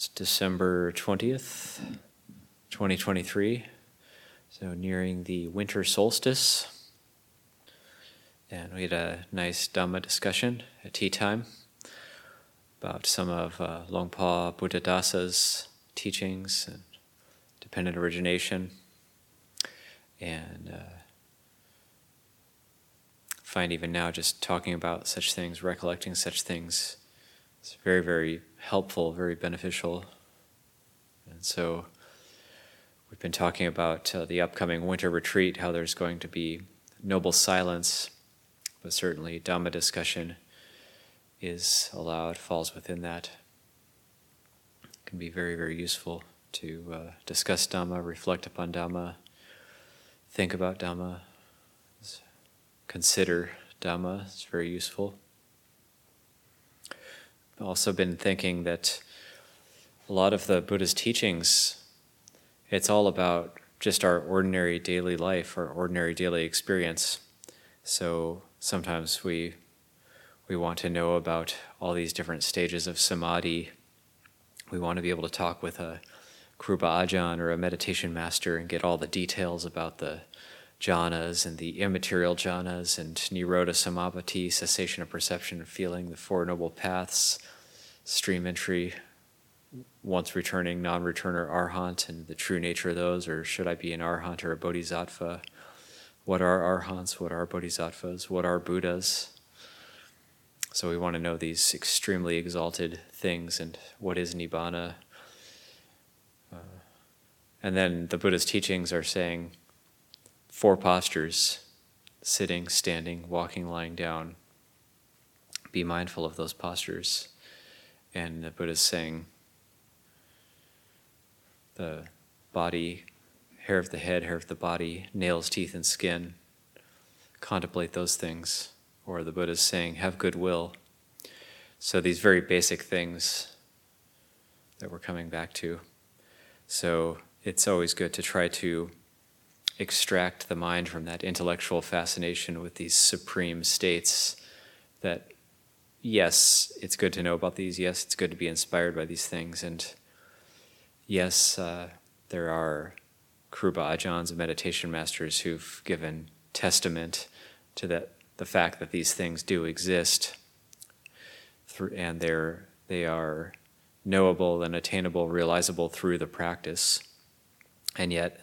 It's December 20th, 2023. So, nearing the winter solstice. And we had a nice Dhamma discussion at tea time about some of uh, Luang Por Buddhadasa's teachings and dependent origination. And uh, find even now just talking about such things, recollecting such things, it's very, very helpful, very beneficial. And so we've been talking about uh, the upcoming winter retreat, how there's going to be noble silence, but certainly Dhamma discussion is allowed, falls within that. It can be very, very useful to uh, discuss Dhamma, reflect upon Dhamma, think about Dhamma, consider Dhamma. It's very useful also been thinking that a lot of the Buddha's teachings, it's all about just our ordinary daily life, our ordinary daily experience. So sometimes we we want to know about all these different stages of samadhi. We want to be able to talk with a Kruba Ajahn or a meditation master and get all the details about the jhanas and the immaterial jhanas and nirodha samapatti, cessation of perception and feeling, the Four Noble Paths, stream entry, once returning, non returner arhant, and the true nature of those, or should I be an arhant or a bodhisattva? What are arhants? What are bodhisattvas? What are Buddhas? So we want to know these extremely exalted things and what is nibbana. Uh, and then the Buddha's teachings are saying four postures sitting, standing, walking, lying down. Be mindful of those postures. And the Buddha is saying the body, hair of the head, hair of the body, nails, teeth, and skin. Contemplate those things. Or the Buddha is saying, have goodwill. So these very basic things that we're coming back to. So it's always good to try to extract the mind from that intellectual fascination with these supreme states that yes, it's good to know about these. Yes, it's good to be inspired by these things. And yes, uh, there are Kruba Ajahns and meditation masters who've given testament to that the fact that these things do exist and they're they are knowable and attainable, realizable through the practice. And yet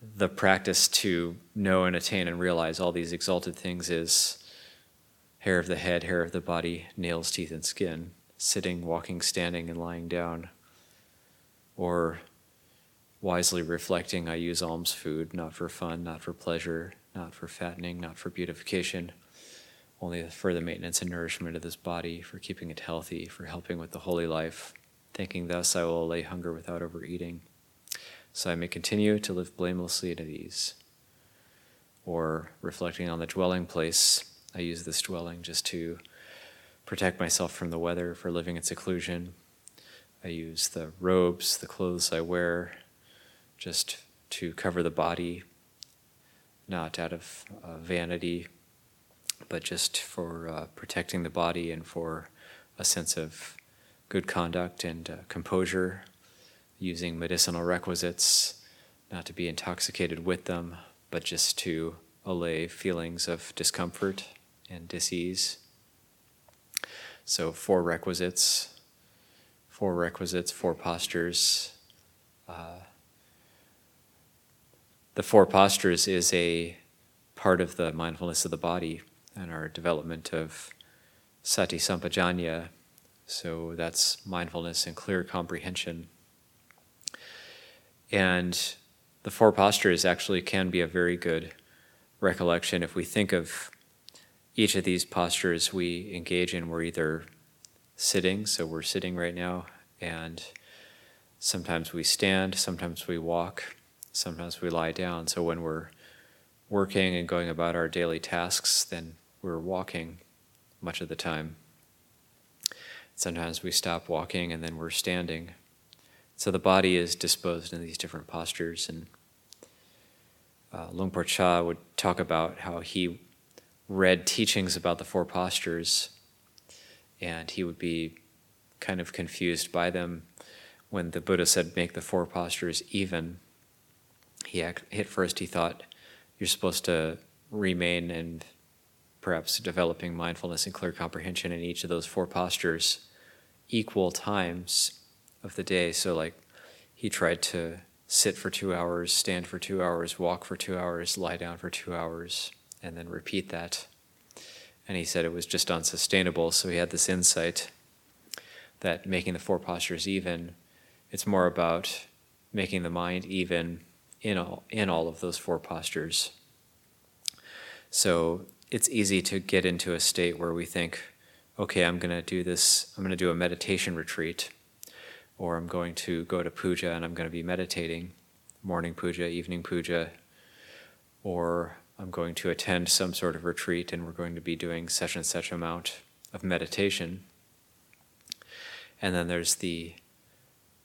the practice to know and attain and realize all these exalted things is hair of the head, hair of the body, nails, teeth, and skin, sitting, walking, standing, and lying down. Or wisely reflecting, I use alms food not for fun, not for pleasure, not for fattening, not for beautification, only for the maintenance and nourishment of this body, for keeping it healthy, for helping with the holy life. Thinking thus, I will allay hunger without overeating so I may continue to live blamelessly at ease. Or reflecting on the dwelling place, I use this dwelling just to protect myself from the weather, for living in seclusion. I use the robes, the clothes I wear, just to cover the body, not out of uh, vanity, but just for uh, protecting the body and for a sense of good conduct and uh, composure using medicinal requisites, not to be intoxicated with them, but just to allay feelings of discomfort and disease. So, four requisites, four requisites, four postures. Uh, the four postures is a part of the mindfulness of the body and our development of sati sampajañña. So, that's mindfulness and clear comprehension and the four postures actually can be a very good recollection. If we think of each of these postures we engage in, we're either sitting, so we're sitting right now, and sometimes we stand, sometimes we walk, sometimes we lie down. So when we're working and going about our daily tasks, then we're walking much of the time. Sometimes we stop walking and then we're standing. So the body is disposed in these different postures. And uh, Luang Chah would talk about how he read teachings about the four postures, and he would be kind of confused by them. When the Buddha said, make the four postures even, he at first he thought you're supposed to remain and perhaps developing mindfulness and clear comprehension in each of those four postures equal times of the day. So, like, he tried to sit for two hours, stand for two hours, walk for two hours, lie down for two hours, and then repeat that. And he said it was just unsustainable. So, he had this insight that making the four postures even, it's more about making the mind even in all, in all of those four postures. So it's easy to get into a state where we think, okay, I'm going to do this, I'm going to do a meditation retreat, or I'm going to go to puja and I'm going to be meditating, morning puja, evening puja, or I'm going to attend some sort of retreat and we're going to be doing such and such amount of meditation. And then there's the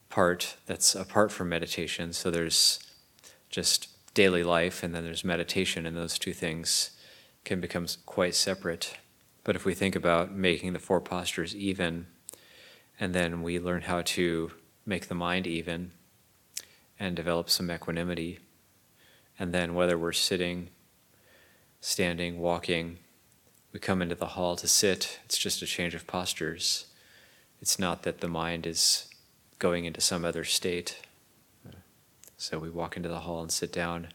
part that's apart from meditation. So there's just daily life, and then there's meditation, and those two things can become quite separate. But if we think about making the four postures even, and then we learn how to make the mind even and develop some equanimity, and then whether we're sitting, standing, walking, we come into the hall to sit, it's just a change of postures. It's not that the mind is going into some other state. So we walk into the hall and sit down.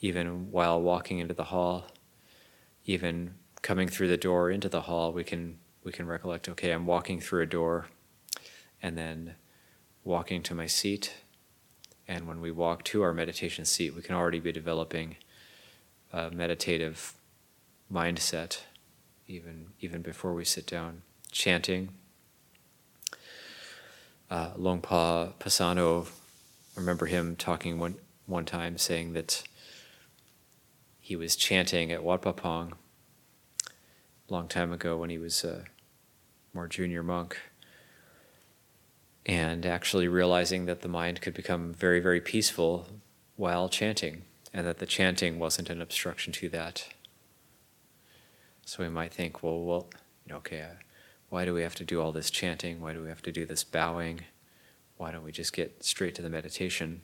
Even while walking into the hall, even coming through the door into the hall, we can we can recollect. Okay, I'm walking through a door, and then walking to my seat. And when we walk to our meditation seat, we can already be developing a meditative mindset, even even before we sit down. Chanting. Uh, Luang Por Pasanno I remember him talking one, one time saying that he was chanting at Wat Pah Pong a long time ago when he was a more junior monk and actually realizing that the mind could become very, very peaceful while chanting, and that the chanting wasn't an obstruction to that. So we might think, well, well, okay, uh, why do we have to do all this chanting? Why do we have to do this bowing? why don't we just get straight to the meditation?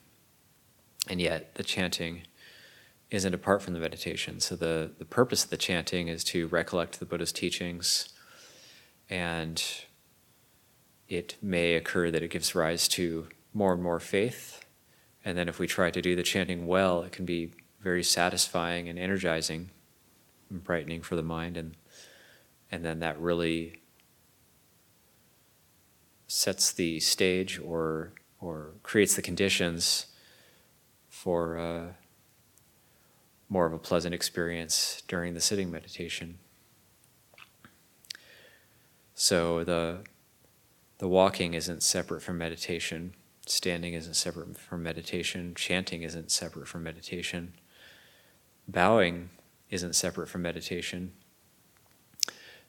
And yet, the chanting isn't apart from the meditation. So, the, the purpose of the chanting is to recollect the Buddha's teachings, and it may occur that it gives rise to more and more faith. And then, if we try to do the chanting well, it can be very satisfying and energizing and brightening for the mind. And, and then that really sets the stage or or creates the conditions for uh, more of a pleasant experience during the sitting meditation. So the the walking isn't separate from meditation. Standing isn't separate from meditation. Chanting isn't separate from meditation. Bowing isn't separate from meditation.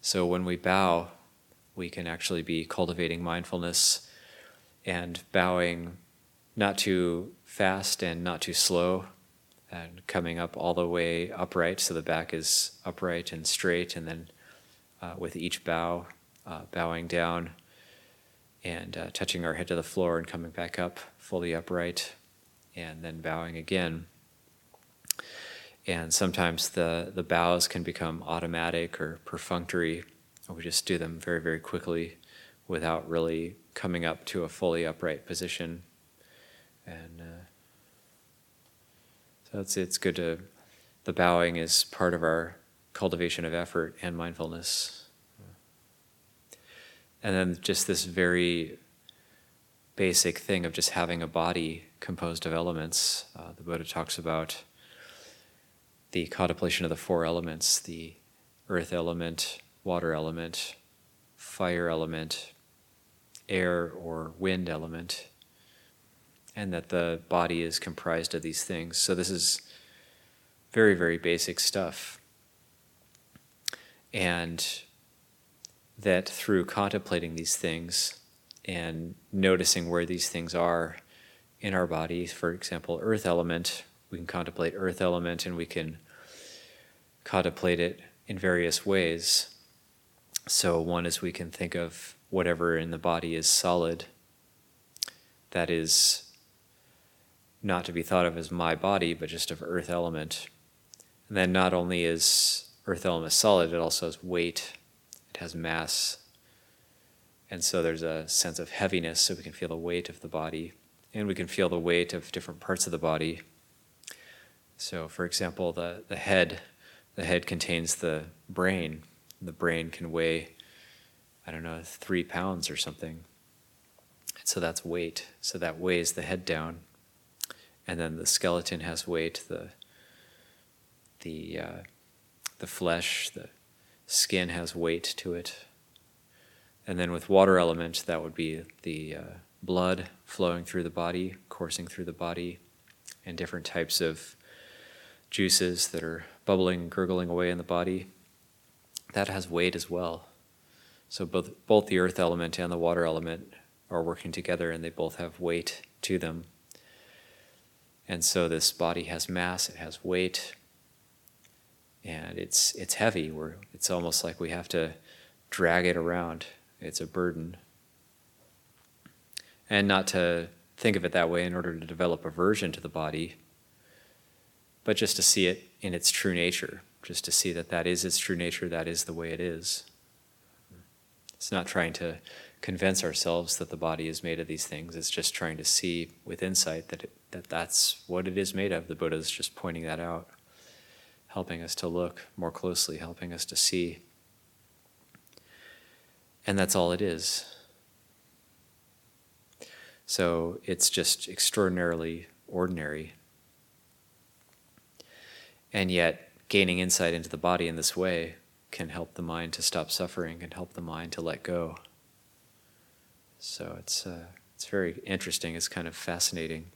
So when we bow, we can actually be cultivating mindfulness and bowing not too fast and not too slow and coming up all the way upright so the back is upright and straight and then uh, with each bow uh, bowing down and uh, touching our head to the floor and coming back up fully upright and then bowing again and sometimes the, the bows can become automatic or perfunctory we just do them very, very quickly without really coming up to a fully upright position. And uh, so it's, it's good to, the bowing is part of our cultivation of effort and mindfulness. And then just this very basic thing of just having a body composed of elements. Uh, the Buddha talks about the contemplation of the four elements the earth element, water element, fire element, air or wind element, and that the body is comprised of these things. So, this is very, very basic stuff. And that through contemplating these things and noticing where these things are in our body, for example, earth element, we can contemplate earth element and we can contemplate it in various ways. So, one is we can think of whatever in the body is solid, that is not to be thought of as my body, but just of earth element. And then not only is earth element solid, it also has weight, has mass. And so there's a sense of heaviness, so we can feel the weight of the body, and we can feel the weight of different parts of the body. So, for example, the, the head, the head contains the brain. The brain can weigh, I don't know, three pounds or something. So that's weight. So that weighs the head down and then the skeleton has weight, the the uh, the flesh, the skin has weight to it, and then with water element, that would be the uh, blood flowing through the body, coursing through the body, and different types of juices that are bubbling, gurgling away in the body. That has weight as well. So both both the earth element and the water element are working together, and they both have weight to them. And so this body has mass, it has weight, and it's it's heavy. We're, it's almost like we have to drag it around. It's a burden. And not to think of it that way in order to develop aversion to the body, but just to see it in its true nature, just to see that that is its true nature, that is the way it is. It's not trying to convince ourselves that the body is made of these things. It's just trying to see with insight that, it, that that's what it is made of. The Buddha is just pointing that out, helping us to look more closely, helping us to see. And that's all it is. So it's just extraordinarily ordinary. And yet, gaining insight into the body in this way can help the mind to stop suffering and help the mind to let go. So it's uh, it's very interesting. It's kind of fascinating.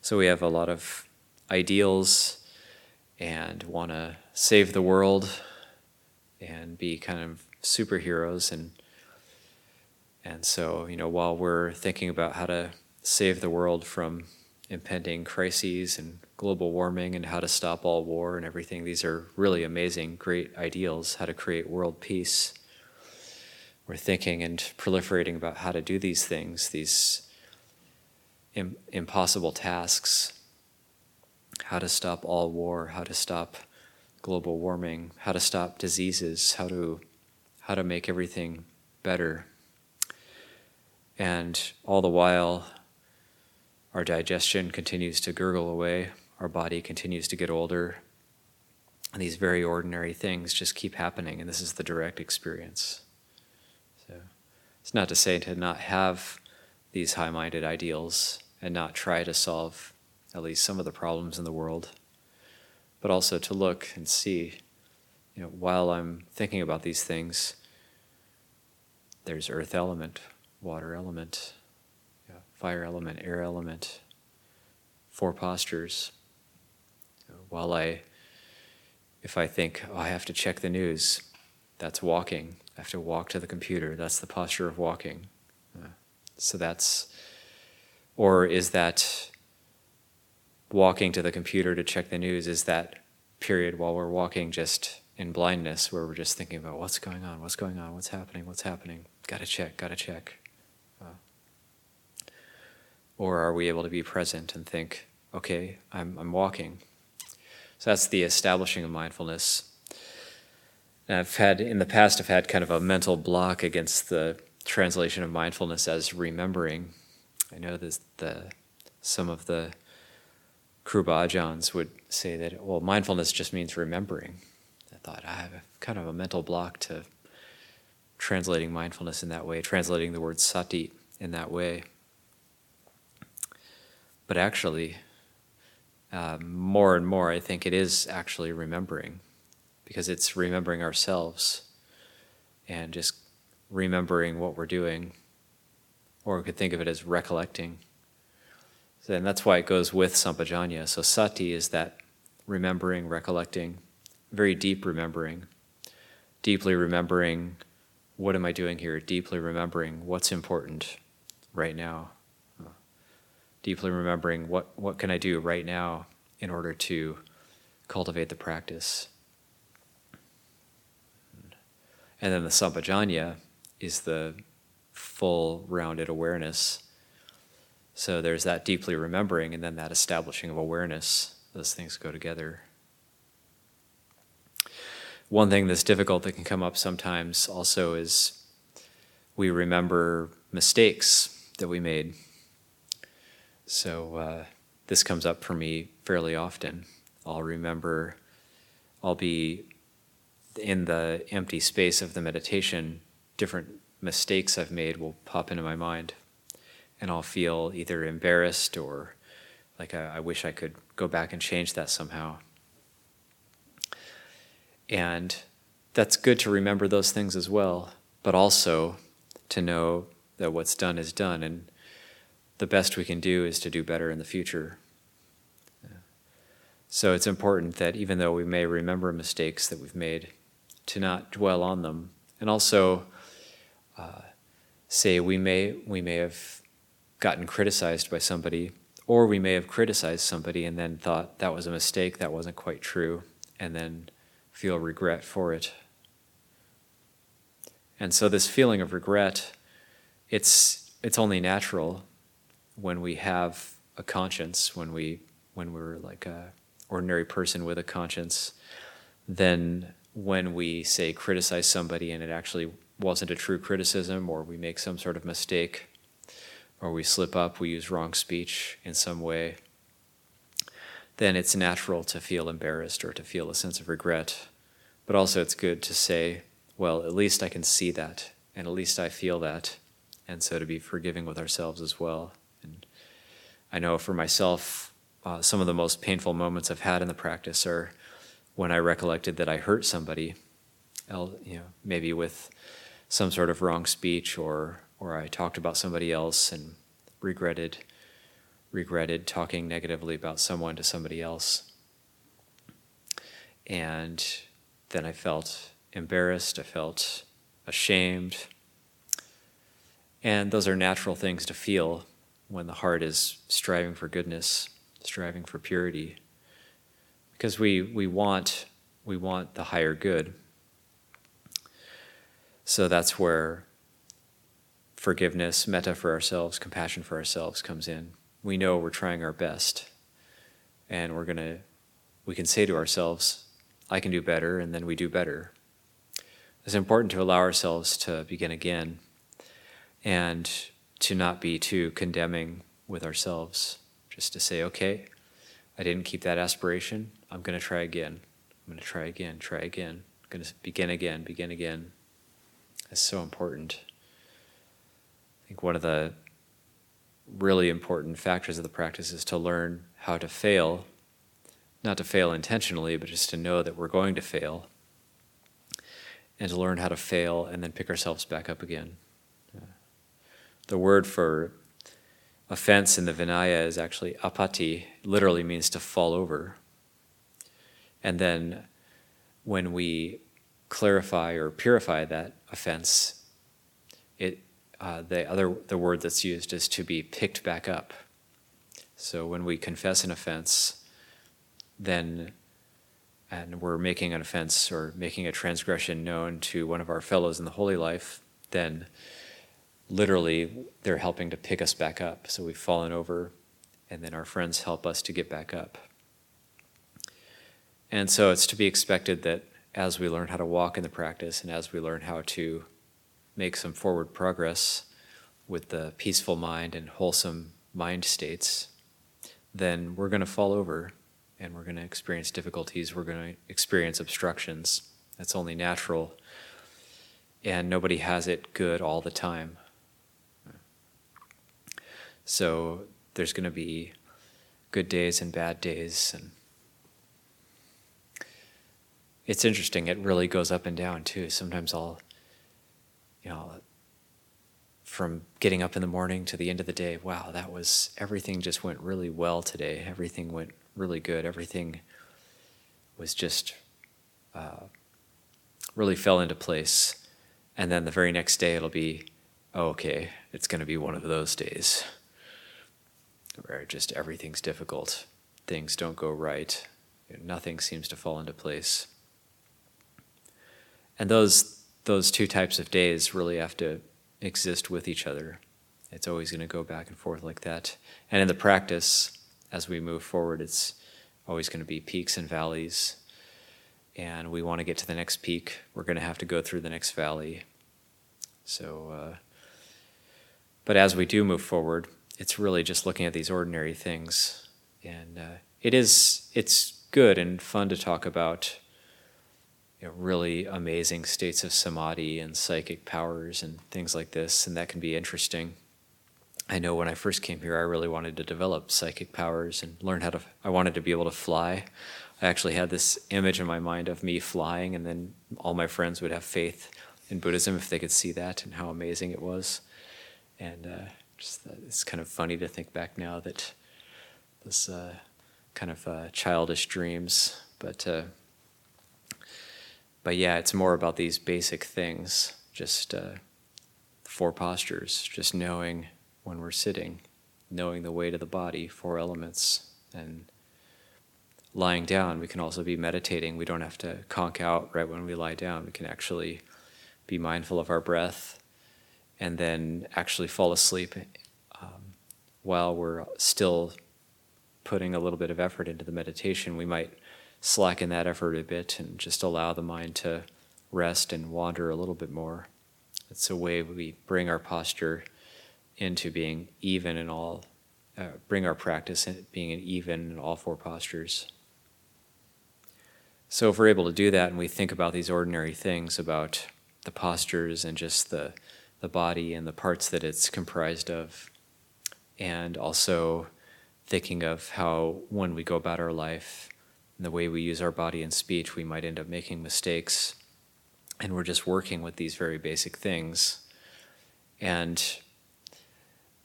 So we have a lot of ideals and want to save the world and be kind of superheroes and and so you know while we're thinking about how to save the world from impending crises and global warming and how to stop all war and everything these are really amazing great ideals how to create world peace. We're thinking and proliferating about how to do these things, these Im- impossible tasks, how to stop all war, how to stop global warming, how to stop diseases, how to how to make everything better. And all the while our digestion continues to gurgle away, our body continues to get older, and these very ordinary things just keep happening, and this is the direct experience. So it's not to say to not have these high minded ideals and not try to solve at least some of the problems in the world, but also to look and see, you know, while I'm thinking about these things, there's earth element, water element, yeah, fire element, air element, four postures. While I, if I think, oh, I have to check the news, that's walking. I have to walk to the computer. That's the posture of walking. Uh, so that's, or is that walking to the computer to check the news? Is that period while we're walking just in blindness where we're just thinking about what's going on, what's going on, what's happening, what's happening? Gotta check, gotta check. Uh, or are we able to be present and think, okay, I'm, I'm walking? So that's the establishing of mindfulness. I've had in the past, I've had kind of a mental block against the translation of mindfulness as remembering. I know this, the some of the Kruba Ajahns would say that well, mindfulness just means remembering. I thought I have kind of a mental block to translating mindfulness in that way, translating the word sati in that way. But actually, uh, more and more, I think it is actually remembering because it's remembering ourselves and just remembering what we're doing. Or we could think of it as recollecting. And that's why it goes with sampajañña. So sati is that remembering, recollecting, very deep remembering, deeply remembering what am I doing here, deeply remembering what's important right now, deeply remembering what, what can I do right now in order to cultivate the practice. And then the sampajañña is the full rounded awareness. So there's that deeply remembering and then that establishing of awareness. Those things go together. One thing that's difficult that can come up sometimes also is we remember mistakes that we made. So uh, this comes up for me fairly often. I'll remember, I'll be in the empty space of the meditation, different mistakes I've made will pop into my mind. And I'll feel either embarrassed or like I, I wish I could go back and change that somehow. And that's good to remember those things as well, but also to know that what's done is done and the best we can do is to do better in the future. So it's important that even though we may remember mistakes that we've made, to not dwell on them. And also uh, say we may, we may have gotten criticized by somebody, or we may have criticized somebody and then thought that was a mistake, that wasn't quite true, and then feel regret for it. And so this feeling of regret, it's, it's only natural when we have a conscience, when we when we're like a ordinary person with a conscience, then when we say criticize somebody and it actually wasn't a true criticism, or we make some sort of mistake, or we slip up, we use wrong speech in some way, then it's natural to feel embarrassed or to feel a sense of regret. But also, it's good to say, well, at least I can see that, and at least I feel that, and so to be forgiving with ourselves as well. And I know for myself, uh, some of the most painful moments I've had in the practice are when I recollected that I hurt somebody, you know, maybe with some sort of wrong speech or or I talked about somebody else and regretted regretted talking negatively about someone to somebody else. And then I felt embarrassed, I felt ashamed. And those are natural things to feel when the heart is striving for goodness striving for purity because we, we want we want the higher good so that's where forgiveness metta for ourselves compassion for ourselves comes in we know we're trying our best and we're to we can say to ourselves i can do better and then we do better it's important to allow ourselves to begin again and to not be too condemning with ourselves just to say, okay, I didn't keep that aspiration. I'm to try again. I'm to try again, try again. I'm to begin again, begin again. That's so important. I think one of the really important factors of the practice is to learn how to fail, not to fail intentionally, but just to know that we're going to fail, and to learn how to fail and then pick ourselves back up again. The word for offense in the Vinaya is actually apatti, literally means to fall over. And then when we clarify or purify that offense, it, uh, the other the word that's used is to be picked back up. So when we confess an offense, then and we're making an offense or making a transgression known to one of our fellows in the holy life, then literally they're helping to pick us back up. So we've fallen over, and then our friends help us to get back up. And so it's to be expected that as we learn how to walk in the practice and as we learn how to make some forward progress with the peaceful mind and wholesome mind states, then we're going to fall over and we're going to experience difficulties, we're going to experience obstructions. That's only natural. And nobody has it good all the time. So there's going to be good days and bad days and it's interesting it really goes up and down too sometimes i'll you know from getting up in the morning to the end of the day wow that was everything just went really well today. Everything went really good. Everything was just uh, really fell into place. And then the very next day it'll be oh, okay it's going to be one of those days where just everything's difficult, things don't go right, nothing seems to fall into place. And those those two types of days really have to exist with each other. It's always going to go back and forth like that. And in the practice, as we move forward, it's always going to be peaks and valleys. And we want to get to the next peak, we're going to have to go through the next valley. So, uh, but as we do move forward, it's really just looking at these ordinary things. And uh, it is, it's good and fun to talk about you know, really amazing states of samadhi and psychic powers and things like this, and that can be interesting. I know when I first came here, I really wanted to develop psychic powers and learn how to. I wanted to be able to fly. I actually had this image in my mind of me flying, and then all my friends would have faith in Buddhism if they could see that and how amazing it was. And uh, just it's kind of funny to think back now that this uh, kind of uh, childish dreams, but uh, but yeah, it's more about these basic things, just uh, four postures, just knowing when we're sitting, knowing the weight of the body, four elements, and lying down, we can also be meditating. We don't have to conk out right when we lie down. We can actually be mindful of our breath and then actually fall asleep um, while we're still putting a little bit of effort into the meditation. We might slacken that effort a bit and just allow the mind to rest and wander a little bit more. It's a way we bring our posture into being even in all, uh, bring our practice in being an even in all four postures. So if we're able to do that and we think about these ordinary things about the postures and just the the body and the parts that it's comprised of, and also thinking of how when we go about our life and the way we use our body and speech, we might end up making mistakes. And we're just working with these very basic things. And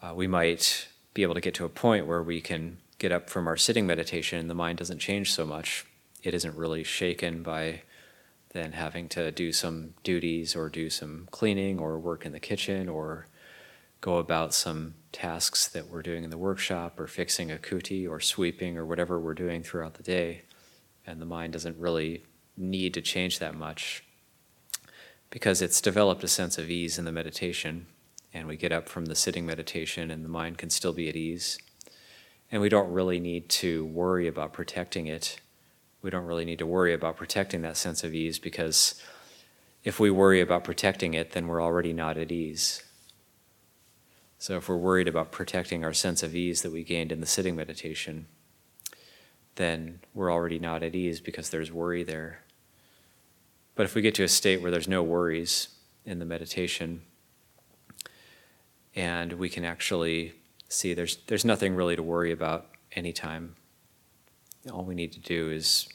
uh, we might be able to get to a point where we can get up from our sitting meditation and the mind doesn't change so much. It isn't really shaken by then having to do some duties or do some cleaning or work in the kitchen or go about some tasks that we're doing in the workshop or fixing a kuti or sweeping or whatever we're doing throughout the day. And the mind doesn't really need to change that much because it's developed a sense of ease in the meditation and we get up from the sitting meditation and the mind can still be at ease. And we don't really need to worry about protecting it. We don't really need to worry about protecting that sense of ease because if we worry about protecting it, then we're already not at ease. So if we're worried about protecting our sense of ease that we gained in the sitting meditation, then we're already not at ease because there's worry there. But if we get to a state where there's no worries in the meditation, and we can actually see there's there's nothing really to worry about anytime. All we need to do is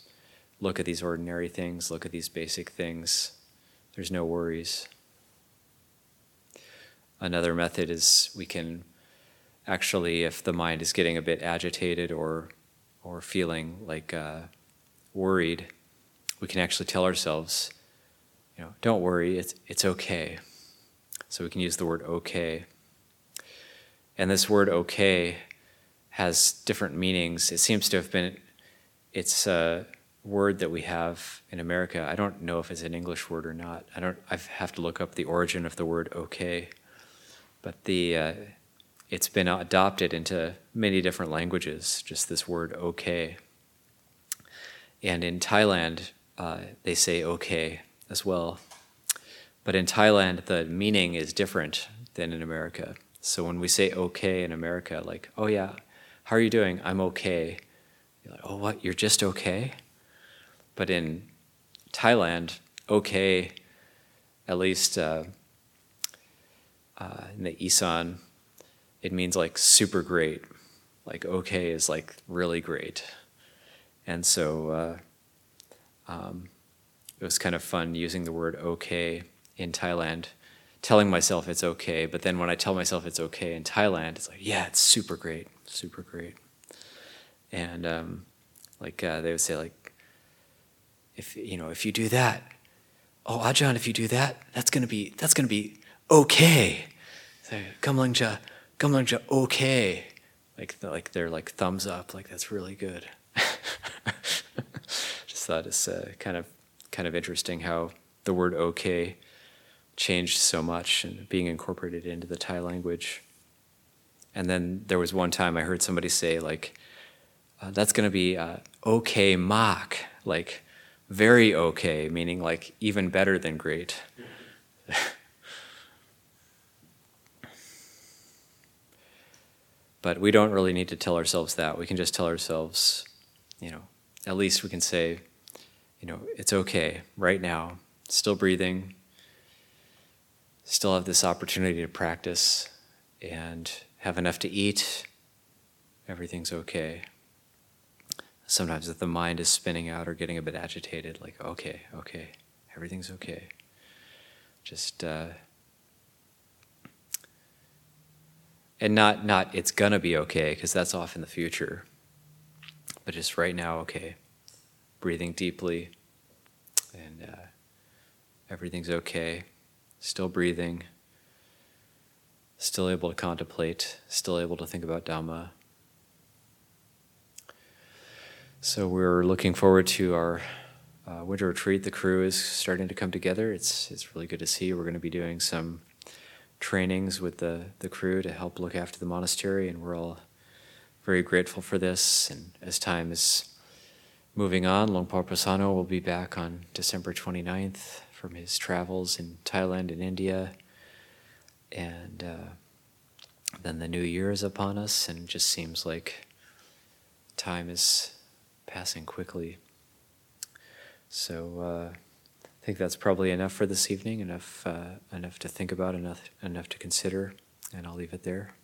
look at these ordinary things, look at these basic things. There's no worries. Another method is we can actually, if the mind is getting a bit agitated or or feeling like uh, worried, we can actually tell ourselves, you know, don't worry, it's it's okay. So we can use the word okay. And this word okay has different meanings. It seems to have been, it's a word that we have in America. I don't know if it's an English word or not. I don't, I have to look up the origin of the word okay. But the, uh, it's been adopted into many different languages, just this word okay. And in Thailand, uh, they say okay as well. But in Thailand, the meaning is different than in America. So when we say okay in America, like, oh yeah, how are you doing? I'm okay. You're like, oh, what? You're just okay? But in Thailand, okay, at least uh, uh, in the Isan, it means like super great. Like okay is like really great. And so uh, um, it was kind of fun using the word okay in Thailand telling myself it's okay, but then when I tell myself it's okay in Thailand, it's like, yeah, it's super great, super great. And um, like uh, they would say, like, if you know, if you do that, oh Ajahn, if you do that, that's gonna be that's gonna be okay. So Gamlangja, Gamlangja, okay. Like like they're like thumbs up, like that's really good. Just thought it's uh, kind of kind of interesting how the word okay changed so much and being incorporated into the Thai language. And then there was one time I heard somebody say, like, uh, that's going to be uh, okay mock, like very okay, meaning like even better than great. but we don't really need to tell ourselves that. We can just tell ourselves, you know, at least we can say, you know, it's okay right now, still breathing, still have this opportunity to practice and have enough to eat, everything's okay. Sometimes if the mind is spinning out or getting a bit agitated, like, okay, okay, everything's okay. Just, uh, and not, not it's gonna be okay, because that's off in the future, but just right now, okay. Breathing deeply, and uh, everything's okay. Still breathing still able to contemplate, still able to think about Dhamma. So we're looking forward to our uh, winter retreat. The crew is starting to come together. It's it's really good to see. We're going to be doing some trainings with the the crew to help look after the monastery, and we're all very grateful for this. And as time is moving on, Luang Por Pasanno will be back on December 29th from his travels in Thailand and India and uh, then the new year is upon us, and just seems like time is passing quickly. So uh, I think that's probably enough for this evening. Enough, uh, enough to think about. Enough, enough to consider. And I'll leave it there.